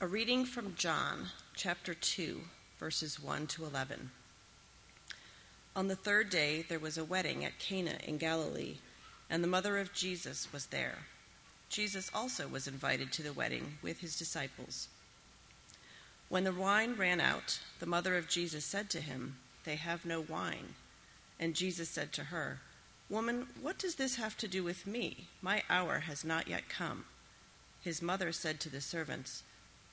A reading from John, chapter 2, verses 1 to 11. On the third day, there was a wedding at Cana in Galilee, and the mother of Jesus was there. Jesus also was invited to the wedding with his disciples. When the wine ran out, the mother of Jesus said to him, They have no wine. And Jesus said to her, Woman, what does this have to do with me? My hour has not yet come. His mother said to the servants,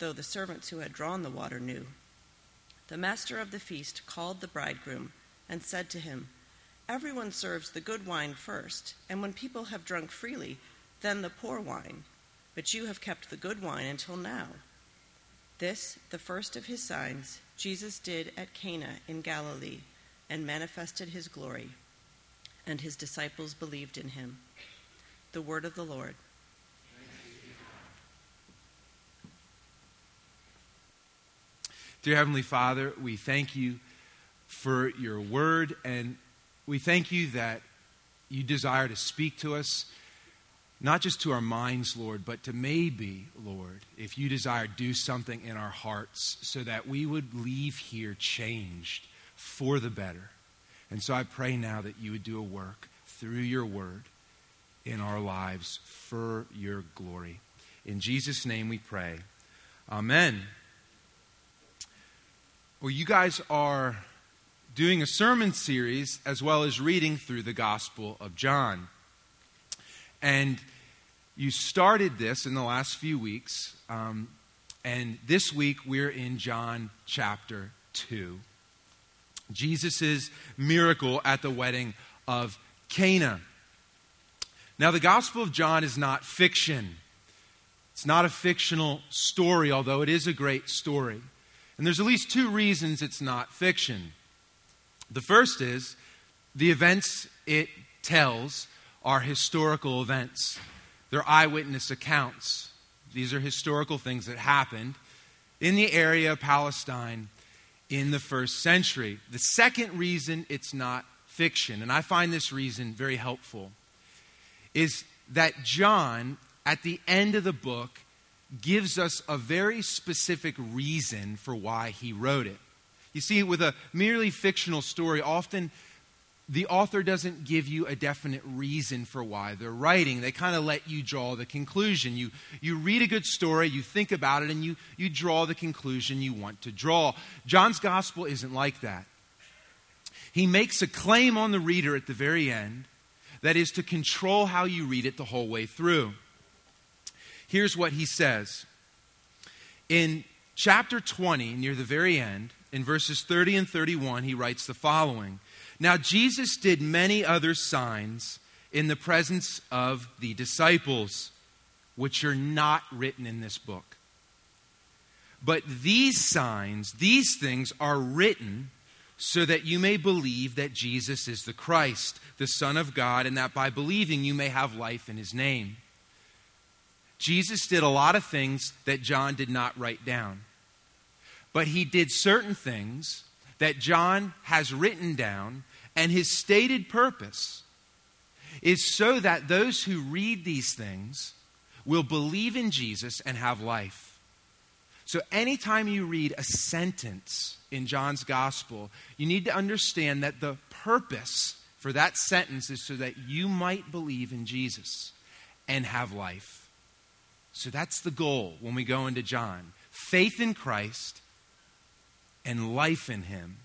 though the servants who had drawn the water knew, the master of the feast called the bridegroom and said to him, Everyone serves the good wine first, and when people have drunk freely, then the poor wine. But you have kept the good wine until now. This, the first of his signs, Jesus did at Cana in Galilee and manifested his glory and his disciples believed in him. The word of the Lord. Dear Heavenly Father, we thank you for your word, and we thank you that you desire to speak to us, not just to our minds, Lord, but to maybe, Lord, if you desire, do something in our hearts so that we would leave here changed for the better. And so I pray now that you would do a work through your word in our lives for your glory. In Jesus' name we pray. Amen. Well, you guys are doing a sermon series as well as reading through the Gospel of John. And you started this in the last few weeks. Um, and this week we're in John chapter 2. Jesus' miracle at the wedding of Cana. Now, the Gospel of John is not fiction. It's not a fictional story, although it is a great story. And there's at least two reasons it's not fiction. The first is the events it tells are historical events, they're eyewitness accounts. These are historical things that happened in the area of Palestine in the first century. The second reason it's not fiction, and I find this reason very helpful, is that John, at the end of the book, gives us a very specific reason for why he wrote it. You see, with a merely fictional story, often the author doesn't give you a definite reason for why they're writing. They kind of let you draw the conclusion. You, you read a good story, you think about it, and you, you draw the conclusion you want to draw. John's gospel isn't like that. He makes a claim on the reader at the very end that is to control how you read it the whole way through. Here's what he says In chapter 20, near the very end, in verses 30 and 31, he writes the following. Now, Jesus did many other signs in the presence of the disciples, which are not written in this book. But these signs, these things are written so that you may believe that Jesus is the Christ, the Son of God, and that by believing you may have life in his name. Jesus did a lot of things that John did not write down. But he did certain things that John has written down and his stated purpose is so that those who read these things will believe in Jesus and have life. So, anytime you read a sentence in John's gospel, you need to understand that the purpose for that sentence is so that you might believe in Jesus and have life. So, that's the goal when we go into John faith in Christ and life in Him.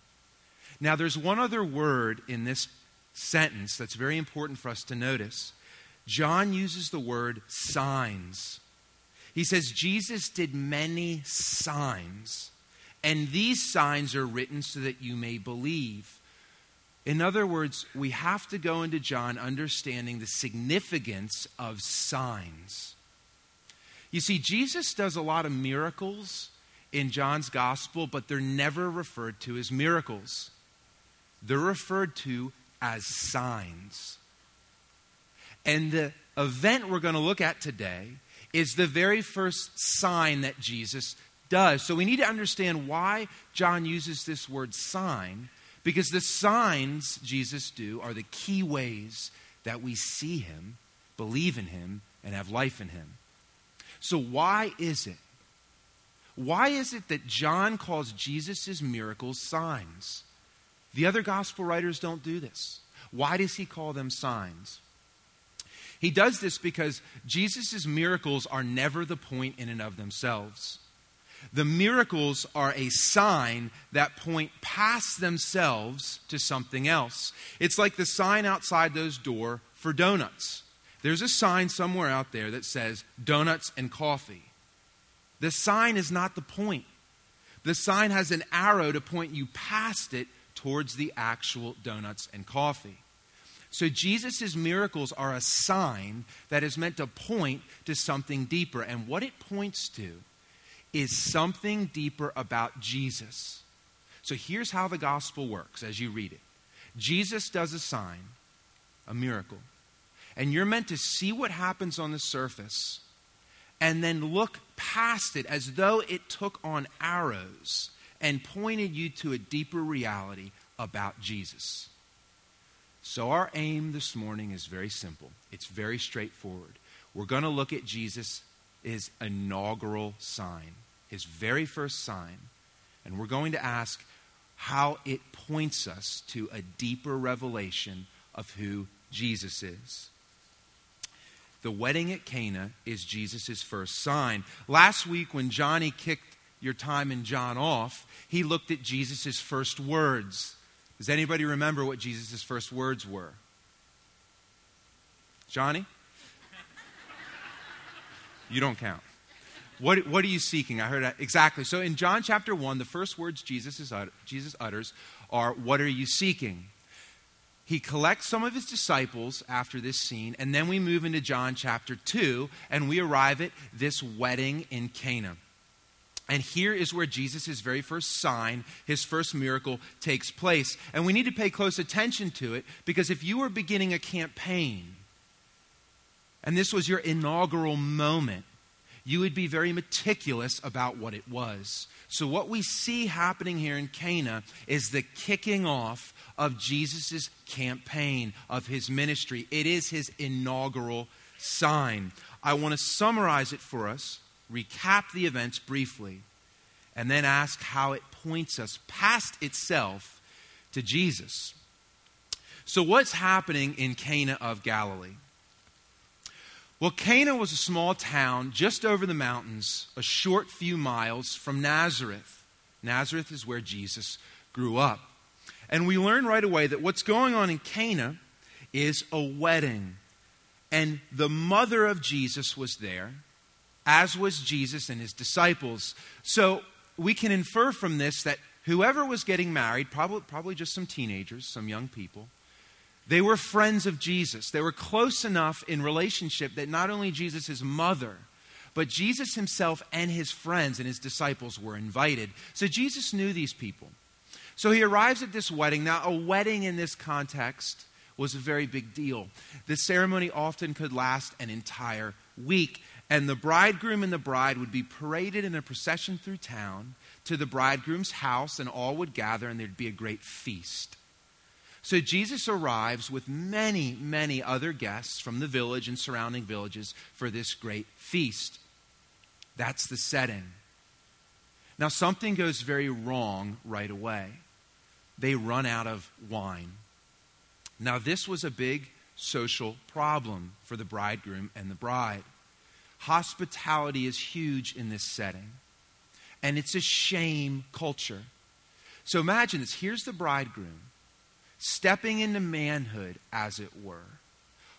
Now, there's one other word in this sentence that's very important for us to notice. John uses the word signs. He says Jesus did many signs, and these signs are written so that you may believe. In other words, we have to go into John understanding the significance of signs. You see, Jesus does a lot of miracles in John's gospel, but they're never referred to as miracles. They're referred to as signs. And the event we're going to look at today is the very first sign that Jesus does. So we need to understand why John uses this word sign, because the signs Jesus do are the key ways that we see him, believe in him, and have life in him. So why is it? Why is it that John calls Jesus' miracles signs? The other gospel writers don't do this. Why does he call them signs? He does this because Jesus' miracles are never the point in and of themselves. The miracles are a sign that point past themselves to something else. It's like the sign outside those door for donuts. There's a sign somewhere out there that says donuts and coffee. The sign is not the point. The sign has an arrow to point you past it towards the actual donuts and coffee. So Jesus' miracles are a sign that is meant to point to something deeper. And what it points to is something deeper about Jesus. So here's how the gospel works as you read it Jesus does a sign, a miracle, and you're meant to see what happens on the surface and then look past it as though it took on arrows and pointed you to a deeper reality about Jesus. So, our aim this morning is very simple. It's very straightforward. We're going to look at Jesus' inaugural sign, his very first sign, and we're going to ask how it points us to a deeper revelation of who Jesus is. The wedding at Cana is Jesus' first sign. Last week, when Johnny kicked your time in John off, he looked at Jesus' first words. Does anybody remember what Jesus' first words were? Johnny? You don't count. What, what are you seeking? I heard that. Exactly. So in John chapter 1, the first words Jesus, is, Jesus utters are, What are you seeking? He collects some of his disciples after this scene, and then we move into John chapter 2, and we arrive at this wedding in Cana. And here is where Jesus' his very first sign, his first miracle, takes place. And we need to pay close attention to it because if you were beginning a campaign and this was your inaugural moment, you would be very meticulous about what it was. So, what we see happening here in Cana is the kicking off of Jesus' campaign, of his ministry. It is his inaugural sign. I want to summarize it for us recap the events briefly, and then ask how it points us past itself to Jesus. So, what's happening in Cana of Galilee? Well, Cana was a small town just over the mountains, a short few miles from Nazareth. Nazareth is where Jesus grew up. And we learn right away that what's going on in Cana is a wedding. And the mother of Jesus was there, as was Jesus and his disciples. So we can infer from this that whoever was getting married, probably, probably just some teenagers, some young people, they were friends of Jesus. They were close enough in relationship that not only Jesus' mother, but Jesus himself and his friends and his disciples were invited. So Jesus knew these people. So he arrives at this wedding. Now, a wedding in this context was a very big deal. The ceremony often could last an entire week, and the bridegroom and the bride would be paraded in a procession through town to the bridegroom's house, and all would gather, and there'd be a great feast. So Jesus arrives with many, many other guests from the village and surrounding villages for this great feast. That's the setting. Now, something goes very wrong right away. They run out of wine. Now, this was a big social problem for the bridegroom and the bride. Hospitality is huge in this setting, and it's a shame culture. So imagine this here's the bridegroom stepping into manhood, as it were,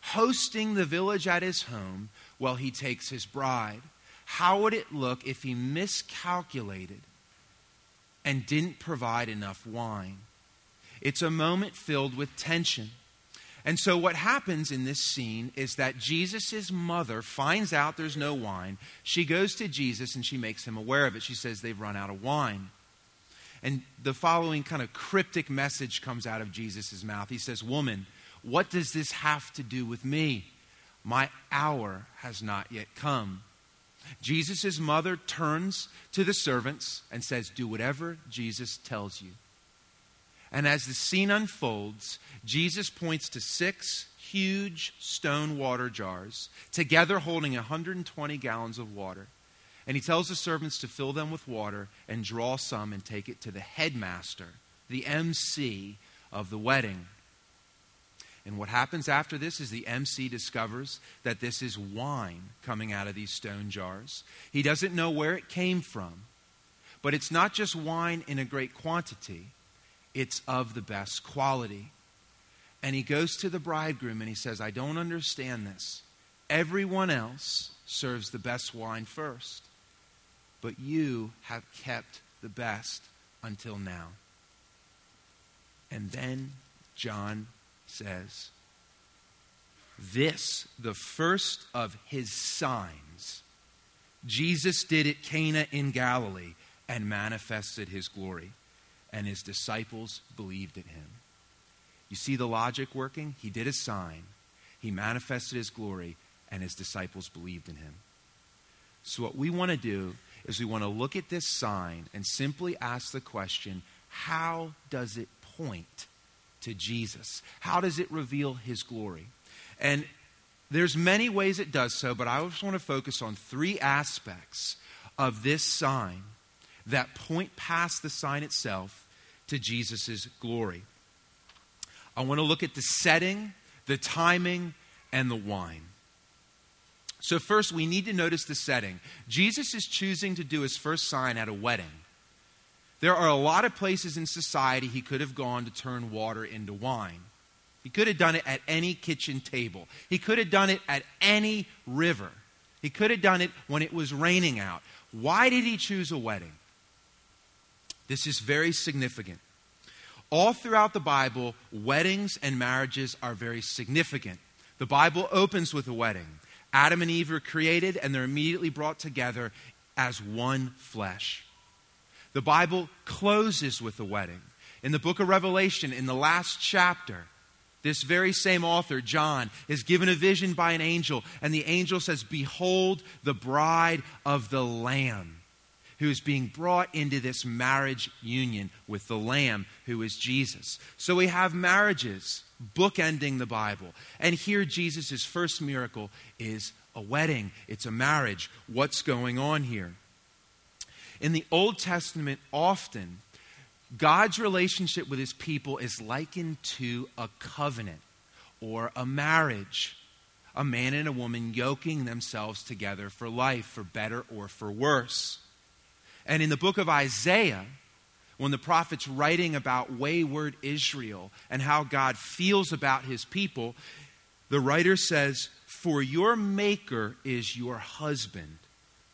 hosting the village at his home while he takes his bride. How would it look if he miscalculated and didn't provide enough wine? It's a moment filled with tension. And so, what happens in this scene is that Jesus' mother finds out there's no wine. She goes to Jesus and she makes him aware of it. She says they've run out of wine. And the following kind of cryptic message comes out of Jesus' mouth. He says, Woman, what does this have to do with me? My hour has not yet come. Jesus' mother turns to the servants and says, Do whatever Jesus tells you. And as the scene unfolds, Jesus points to six huge stone water jars, together holding 120 gallons of water. And he tells the servants to fill them with water and draw some and take it to the headmaster, the MC of the wedding. And what happens after this is the MC discovers that this is wine coming out of these stone jars. He doesn't know where it came from, but it's not just wine in a great quantity, it's of the best quality. And he goes to the bridegroom and he says, I don't understand this. Everyone else serves the best wine first, but you have kept the best until now. And then John says, This, the first of his signs, Jesus did at Cana in Galilee and manifested his glory and his disciples believed in him. You see the logic working? He did a sign, he manifested his glory, and his disciples believed in him. So, what we want to do is we want to look at this sign and simply ask the question how does it point to Jesus? How does it reveal his glory? And there's many ways it does so, but I just want to focus on three aspects of this sign that point past the sign itself to Jesus' glory. I want to look at the setting, the timing, and the wine. So, first, we need to notice the setting. Jesus is choosing to do his first sign at a wedding. There are a lot of places in society he could have gone to turn water into wine. He could have done it at any kitchen table, he could have done it at any river, he could have done it when it was raining out. Why did he choose a wedding? This is very significant. All throughout the Bible, weddings and marriages are very significant. The Bible opens with a wedding. Adam and Eve are created and they're immediately brought together as one flesh. The Bible closes with a wedding. In the book of Revelation, in the last chapter, this very same author, John, is given a vision by an angel, and the angel says, Behold, the bride of the Lamb who is being brought into this marriage union with the Lamb, who is Jesus. So we have marriages bookending the Bible. And here, Jesus' first miracle is a wedding, it's a marriage. What's going on here? In the Old Testament, often, God's relationship with his people is likened to a covenant or a marriage. A man and a woman yoking themselves together for life, for better or for worse. And in the book of Isaiah, when the prophet's writing about wayward Israel and how God feels about his people, the writer says, For your maker is your husband,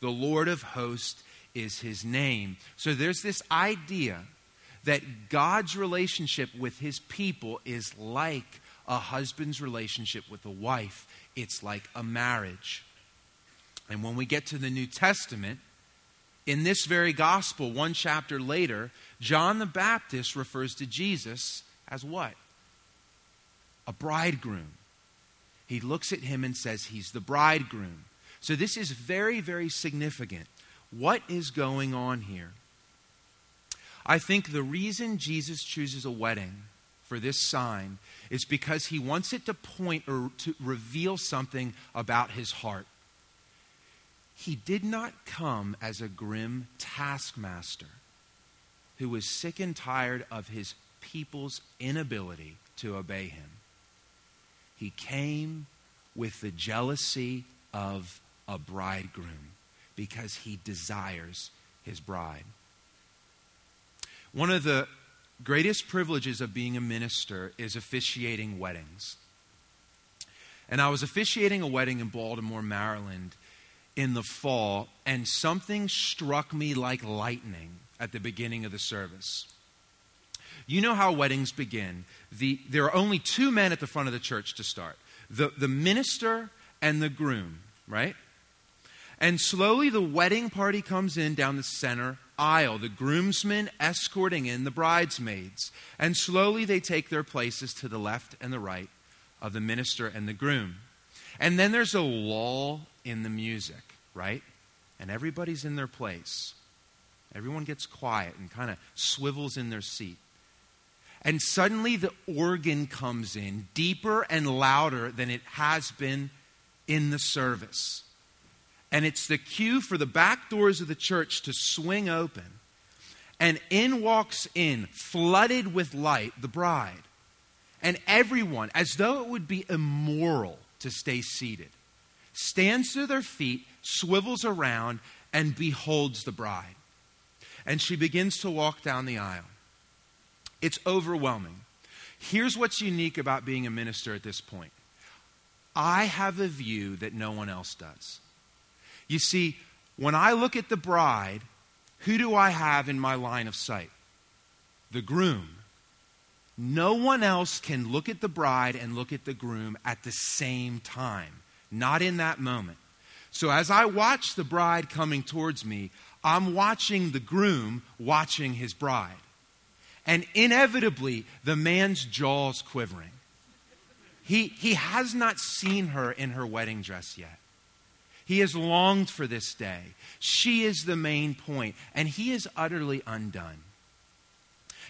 the Lord of hosts is his name. So there's this idea that God's relationship with his people is like a husband's relationship with a wife, it's like a marriage. And when we get to the New Testament, in this very gospel, one chapter later, John the Baptist refers to Jesus as what? A bridegroom. He looks at him and says, He's the bridegroom. So this is very, very significant. What is going on here? I think the reason Jesus chooses a wedding for this sign is because he wants it to point or to reveal something about his heart. He did not come as a grim taskmaster who was sick and tired of his people's inability to obey him. He came with the jealousy of a bridegroom because he desires his bride. One of the greatest privileges of being a minister is officiating weddings. And I was officiating a wedding in Baltimore, Maryland in the fall, and something struck me like lightning at the beginning of the service. You know how weddings begin. The, there are only two men at the front of the church to start the, the minister and the groom, right? And slowly the wedding party comes in down the center aisle, the groomsmen escorting in the bridesmaids. And slowly they take their places to the left and the right of the minister and the groom. And then there's a lull in the music, right? And everybody's in their place. Everyone gets quiet and kind of swivels in their seat. And suddenly the organ comes in deeper and louder than it has been in the service. And it's the cue for the back doors of the church to swing open. And in walks in, flooded with light, the bride. And everyone, as though it would be immoral to stay seated, stands to their feet, swivels around, and beholds the bride. And she begins to walk down the aisle. It's overwhelming. Here's what's unique about being a minister at this point I have a view that no one else does. You see, when I look at the bride, who do I have in my line of sight? The groom. No one else can look at the bride and look at the groom at the same time, not in that moment. So as I watch the bride coming towards me, I'm watching the groom watching his bride. And inevitably, the man's jaw's quivering. He, he has not seen her in her wedding dress yet. He has longed for this day. She is the main point, and he is utterly undone.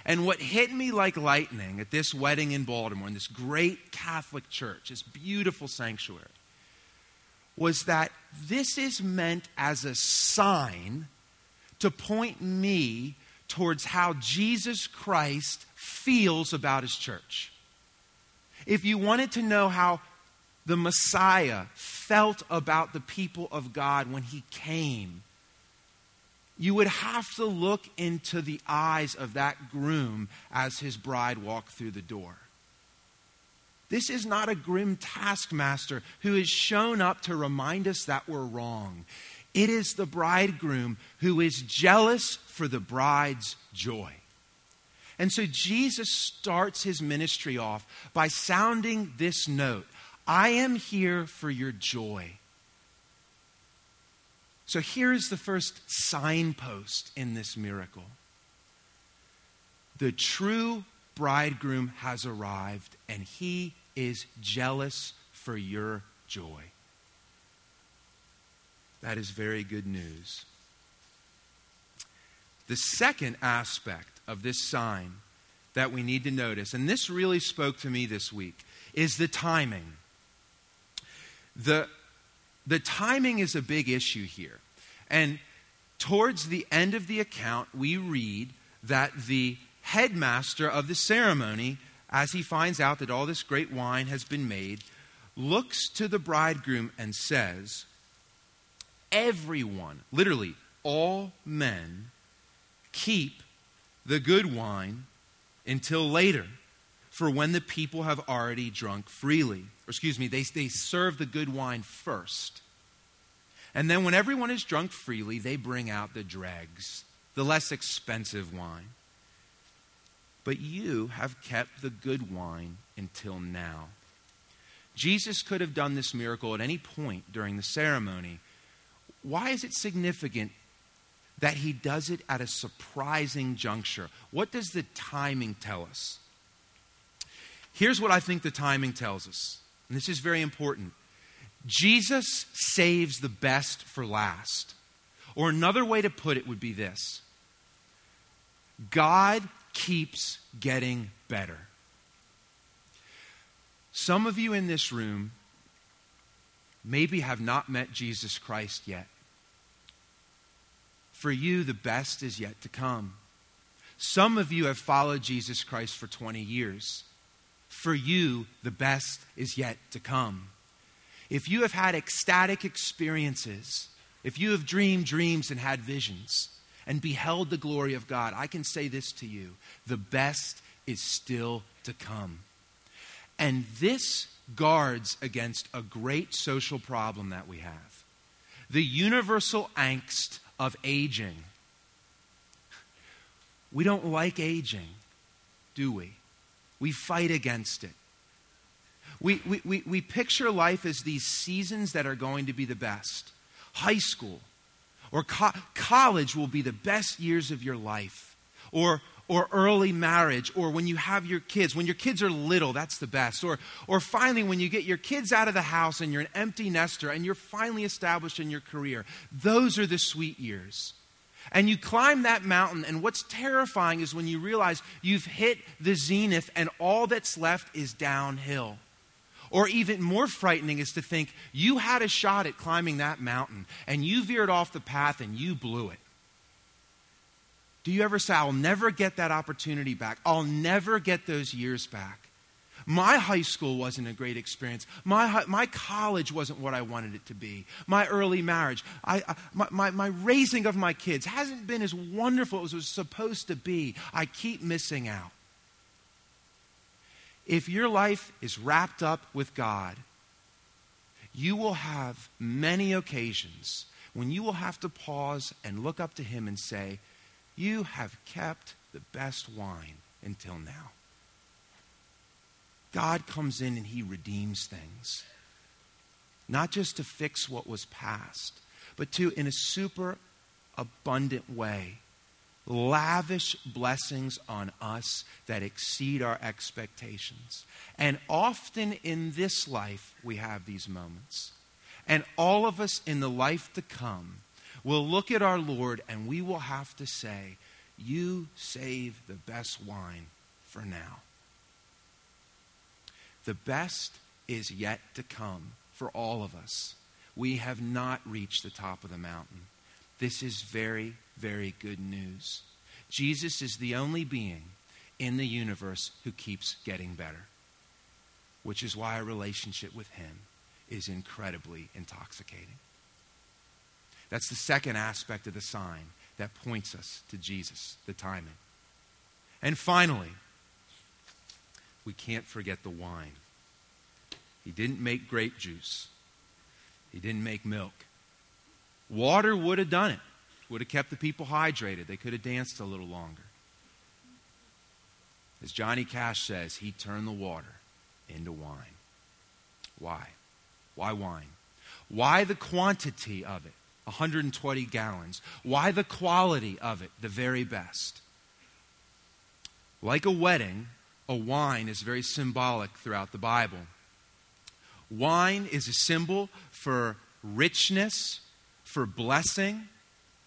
And what hit me like lightning at this wedding in Baltimore, in this great Catholic church, this beautiful sanctuary, was that this is meant as a sign to point me towards how Jesus Christ feels about his church. If you wanted to know how the Messiah felt about the people of God when he came, you would have to look into the eyes of that groom as his bride walked through the door. This is not a grim taskmaster who has shown up to remind us that we're wrong. It is the bridegroom who is jealous for the bride's joy. And so Jesus starts his ministry off by sounding this note I am here for your joy. So here's the first signpost in this miracle the true bridegroom has arrived, and he is jealous for your joy. That is very good news. The second aspect of this sign that we need to notice, and this really spoke to me this week, is the timing. The, the timing is a big issue here. And towards the end of the account, we read that the headmaster of the ceremony, as he finds out that all this great wine has been made, looks to the bridegroom and says, Everyone, literally all men, keep the good wine until later, for when the people have already drunk freely. Or, excuse me, they, they serve the good wine first. And then, when everyone is drunk freely, they bring out the dregs, the less expensive wine. But you have kept the good wine until now. Jesus could have done this miracle at any point during the ceremony. Why is it significant that he does it at a surprising juncture. What does the timing tell us? Here's what I think the timing tells us, and this is very important. Jesus saves the best for last. Or another way to put it would be this God keeps getting better. Some of you in this room maybe have not met Jesus Christ yet. For you, the best is yet to come. Some of you have followed Jesus Christ for 20 years. For you, the best is yet to come. If you have had ecstatic experiences, if you have dreamed dreams and had visions and beheld the glory of God, I can say this to you the best is still to come. And this guards against a great social problem that we have the universal angst of aging. We don't like aging. do we? We fight against it. We, we, we, we picture life as these seasons that are going to be the best. High school or co- college will be the best years of your life. Or, or early marriage, or when you have your kids. When your kids are little, that's the best. Or, or finally, when you get your kids out of the house and you're an empty nester and you're finally established in your career. Those are the sweet years. And you climb that mountain, and what's terrifying is when you realize you've hit the zenith and all that's left is downhill. Or even more frightening is to think you had a shot at climbing that mountain and you veered off the path and you blew it. Do you ever say, I'll never get that opportunity back? I'll never get those years back. My high school wasn't a great experience. My, my college wasn't what I wanted it to be. My early marriage, I, my, my, my raising of my kids hasn't been as wonderful as it was supposed to be. I keep missing out. If your life is wrapped up with God, you will have many occasions when you will have to pause and look up to Him and say, You have kept the best wine until now. God comes in and He redeems things. Not just to fix what was past, but to, in a super abundant way, lavish blessings on us that exceed our expectations. And often in this life, we have these moments. And all of us in the life to come will look at our Lord and we will have to say, You save the best wine for now. The best is yet to come for all of us. We have not reached the top of the mountain. This is very, very good news. Jesus is the only being in the universe who keeps getting better, which is why a relationship with Him is incredibly intoxicating. That's the second aspect of the sign that points us to Jesus, the timing. And finally, we can't forget the wine. He didn't make grape juice, he didn't make milk. Water would have done it, would have kept the people hydrated. They could have danced a little longer. As Johnny Cash says, he turned the water into wine. Why? Why wine? Why the quantity of it? 120 gallons. Why the quality of it? The very best. Like a wedding, a wine is very symbolic throughout the Bible. Wine is a symbol for richness, for blessing,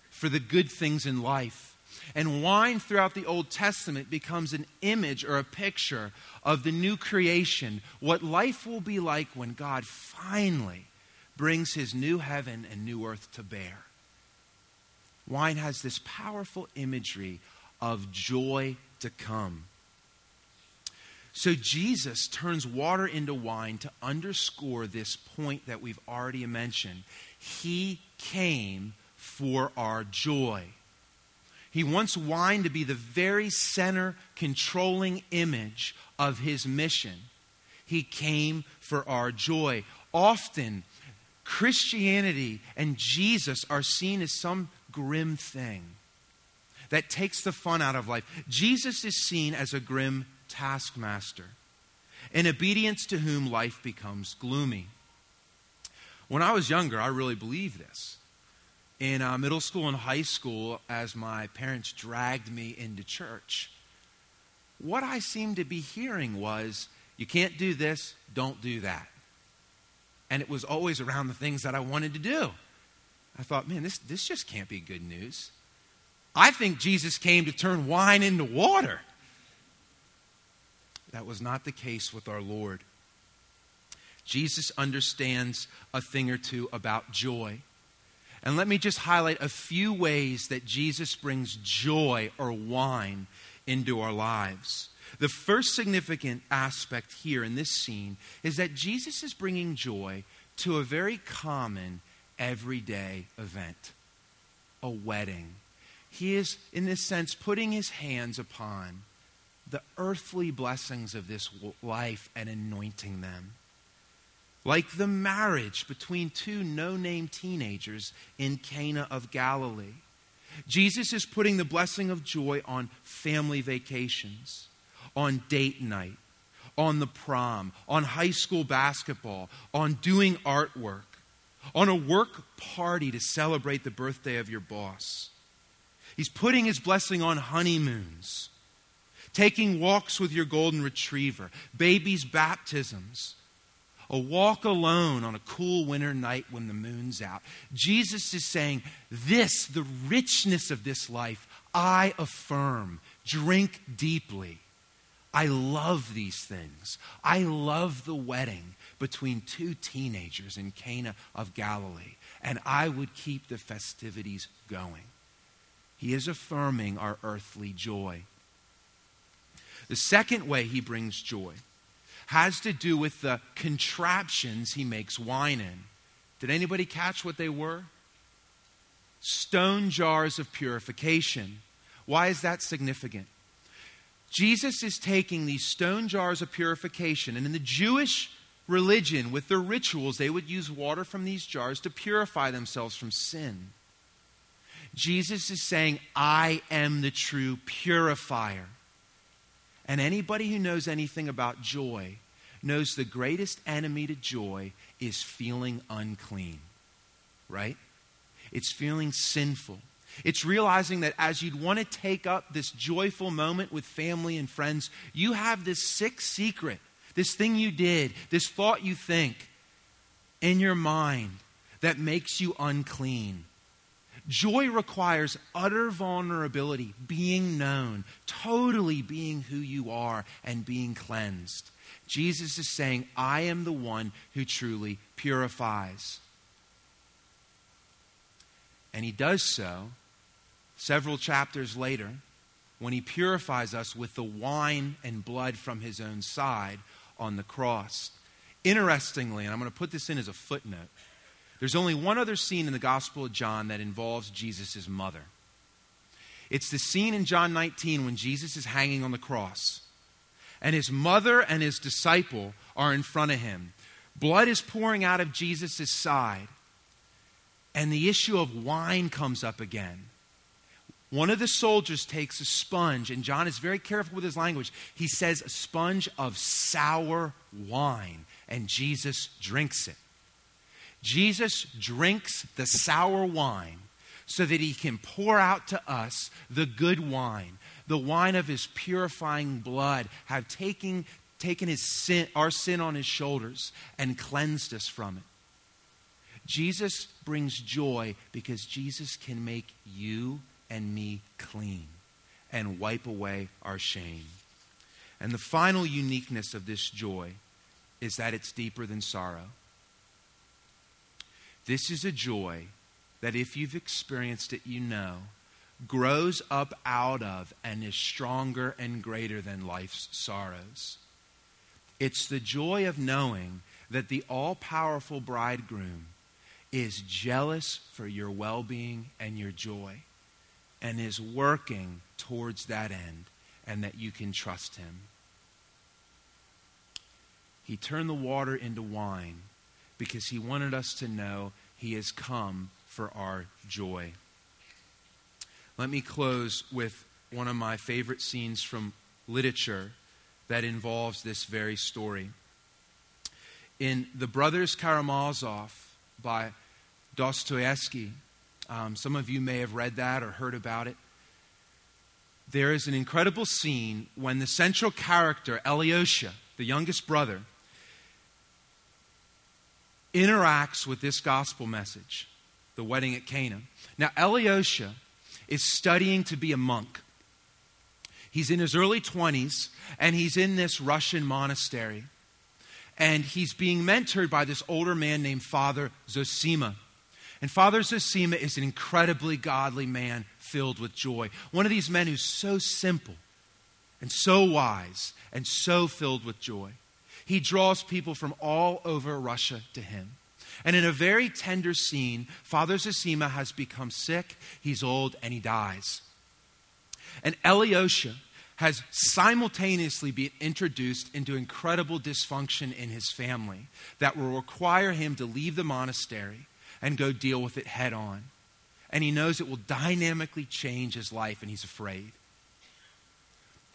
for the good things in life. And wine throughout the Old Testament becomes an image or a picture of the new creation, what life will be like when God finally brings his new heaven and new earth to bear. Wine has this powerful imagery of joy to come. So Jesus turns water into wine to underscore this point that we've already mentioned. He came for our joy. He wants wine to be the very center controlling image of his mission. He came for our joy. Often, Christianity and Jesus are seen as some grim thing that takes the fun out of life. Jesus is seen as a grim taskmaster, in obedience to whom life becomes gloomy. When I was younger, I really believed this. In uh, middle school and high school, as my parents dragged me into church, what I seemed to be hearing was, you can't do this, don't do that. And it was always around the things that I wanted to do. I thought, man, this, this just can't be good news. I think Jesus came to turn wine into water. That was not the case with our Lord. Jesus understands a thing or two about joy. And let me just highlight a few ways that Jesus brings joy or wine into our lives. The first significant aspect here in this scene is that Jesus is bringing joy to a very common, everyday event a wedding. He is, in this sense, putting his hands upon the earthly blessings of this life and anointing them. Like the marriage between two no name teenagers in Cana of Galilee. Jesus is putting the blessing of joy on family vacations, on date night, on the prom, on high school basketball, on doing artwork, on a work party to celebrate the birthday of your boss. He's putting his blessing on honeymoons, taking walks with your golden retriever, babies' baptisms, a walk alone on a cool winter night when the moon's out. Jesus is saying, This, the richness of this life, I affirm. Drink deeply. I love these things. I love the wedding between two teenagers in Cana of Galilee, and I would keep the festivities going. He is affirming our earthly joy. The second way he brings joy has to do with the contraptions he makes wine in. Did anybody catch what they were? Stone jars of purification. Why is that significant? Jesus is taking these stone jars of purification, and in the Jewish religion, with their rituals, they would use water from these jars to purify themselves from sin. Jesus is saying, I am the true purifier. And anybody who knows anything about joy knows the greatest enemy to joy is feeling unclean, right? It's feeling sinful. It's realizing that as you'd want to take up this joyful moment with family and friends, you have this sick secret, this thing you did, this thought you think in your mind that makes you unclean. Joy requires utter vulnerability, being known, totally being who you are, and being cleansed. Jesus is saying, I am the one who truly purifies. And he does so several chapters later when he purifies us with the wine and blood from his own side on the cross. Interestingly, and I'm going to put this in as a footnote, there's only one other scene in the Gospel of John that involves Jesus' mother. It's the scene in John 19 when Jesus is hanging on the cross, and his mother and his disciple are in front of him. Blood is pouring out of Jesus' side, and the issue of wine comes up again. One of the soldiers takes a sponge, and John is very careful with his language. He says, a sponge of sour wine, and Jesus drinks it. Jesus drinks the sour wine so that he can pour out to us the good wine, the wine of his purifying blood, have taken, taken his sin, our sin on his shoulders and cleansed us from it. Jesus brings joy because Jesus can make you and me clean and wipe away our shame. And the final uniqueness of this joy is that it's deeper than sorrow. This is a joy that, if you've experienced it, you know, grows up out of and is stronger and greater than life's sorrows. It's the joy of knowing that the all powerful bridegroom is jealous for your well being and your joy and is working towards that end, and that you can trust him. He turned the water into wine because he wanted us to know he has come for our joy. Let me close with one of my favorite scenes from literature that involves this very story. In The Brothers Karamazov by Dostoevsky, um, some of you may have read that or heard about it. There is an incredible scene when the central character, Alyosha, the youngest brother, interacts with this gospel message, the wedding at Cana. Now, Alyosha is studying to be a monk. He's in his early 20s, and he's in this Russian monastery. And he's being mentored by this older man named Father Zosima. And Father Zosima is an incredibly godly man filled with joy. One of these men who's so simple and so wise and so filled with joy. He draws people from all over Russia to him. And in a very tender scene, Father Zosima has become sick, he's old, and he dies. And Alyosha has simultaneously been introduced into incredible dysfunction in his family that will require him to leave the monastery and go deal with it head on. And he knows it will dynamically change his life, and he's afraid.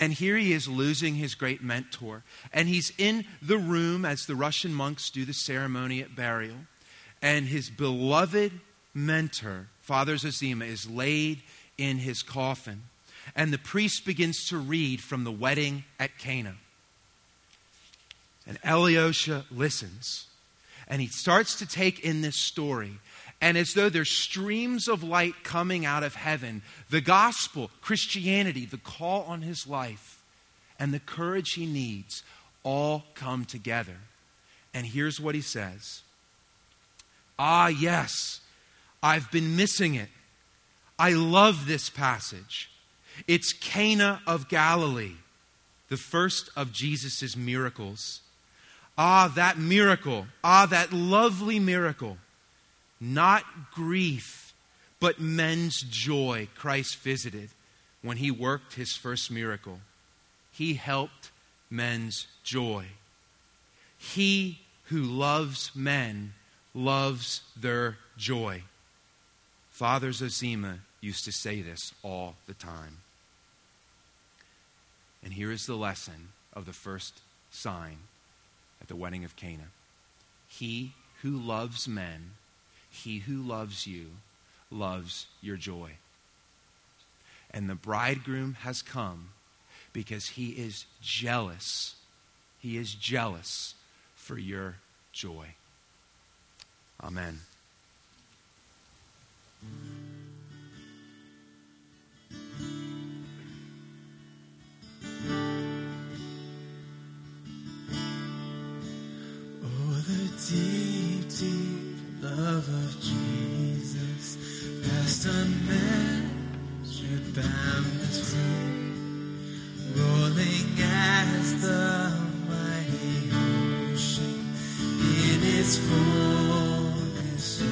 And here he is losing his great mentor. And he's in the room as the Russian monks do the ceremony at burial. And his beloved mentor, Father Zosima, is laid in his coffin. And the priest begins to read from the wedding at Cana. And Alyosha listens. And he starts to take in this story. And as though there's streams of light coming out of heaven, the gospel, Christianity, the call on his life, and the courage he needs all come together. And here's what he says Ah, yes, I've been missing it. I love this passage. It's Cana of Galilee, the first of Jesus' miracles. Ah, that miracle. Ah, that lovely miracle. Not grief, but men's joy Christ visited when he worked his first miracle. He helped men's joy. He who loves men loves their joy. Father Zosima used to say this all the time. And here is the lesson of the first sign at the wedding of Cana. He who loves men, he who loves you, loves your joy. And the bridegroom has come because he is jealous. He is jealous for your joy. Amen. Oh, deep, deep love of Jesus, vast unmeasured, boundless free, rolling as the mighty ocean in its fullness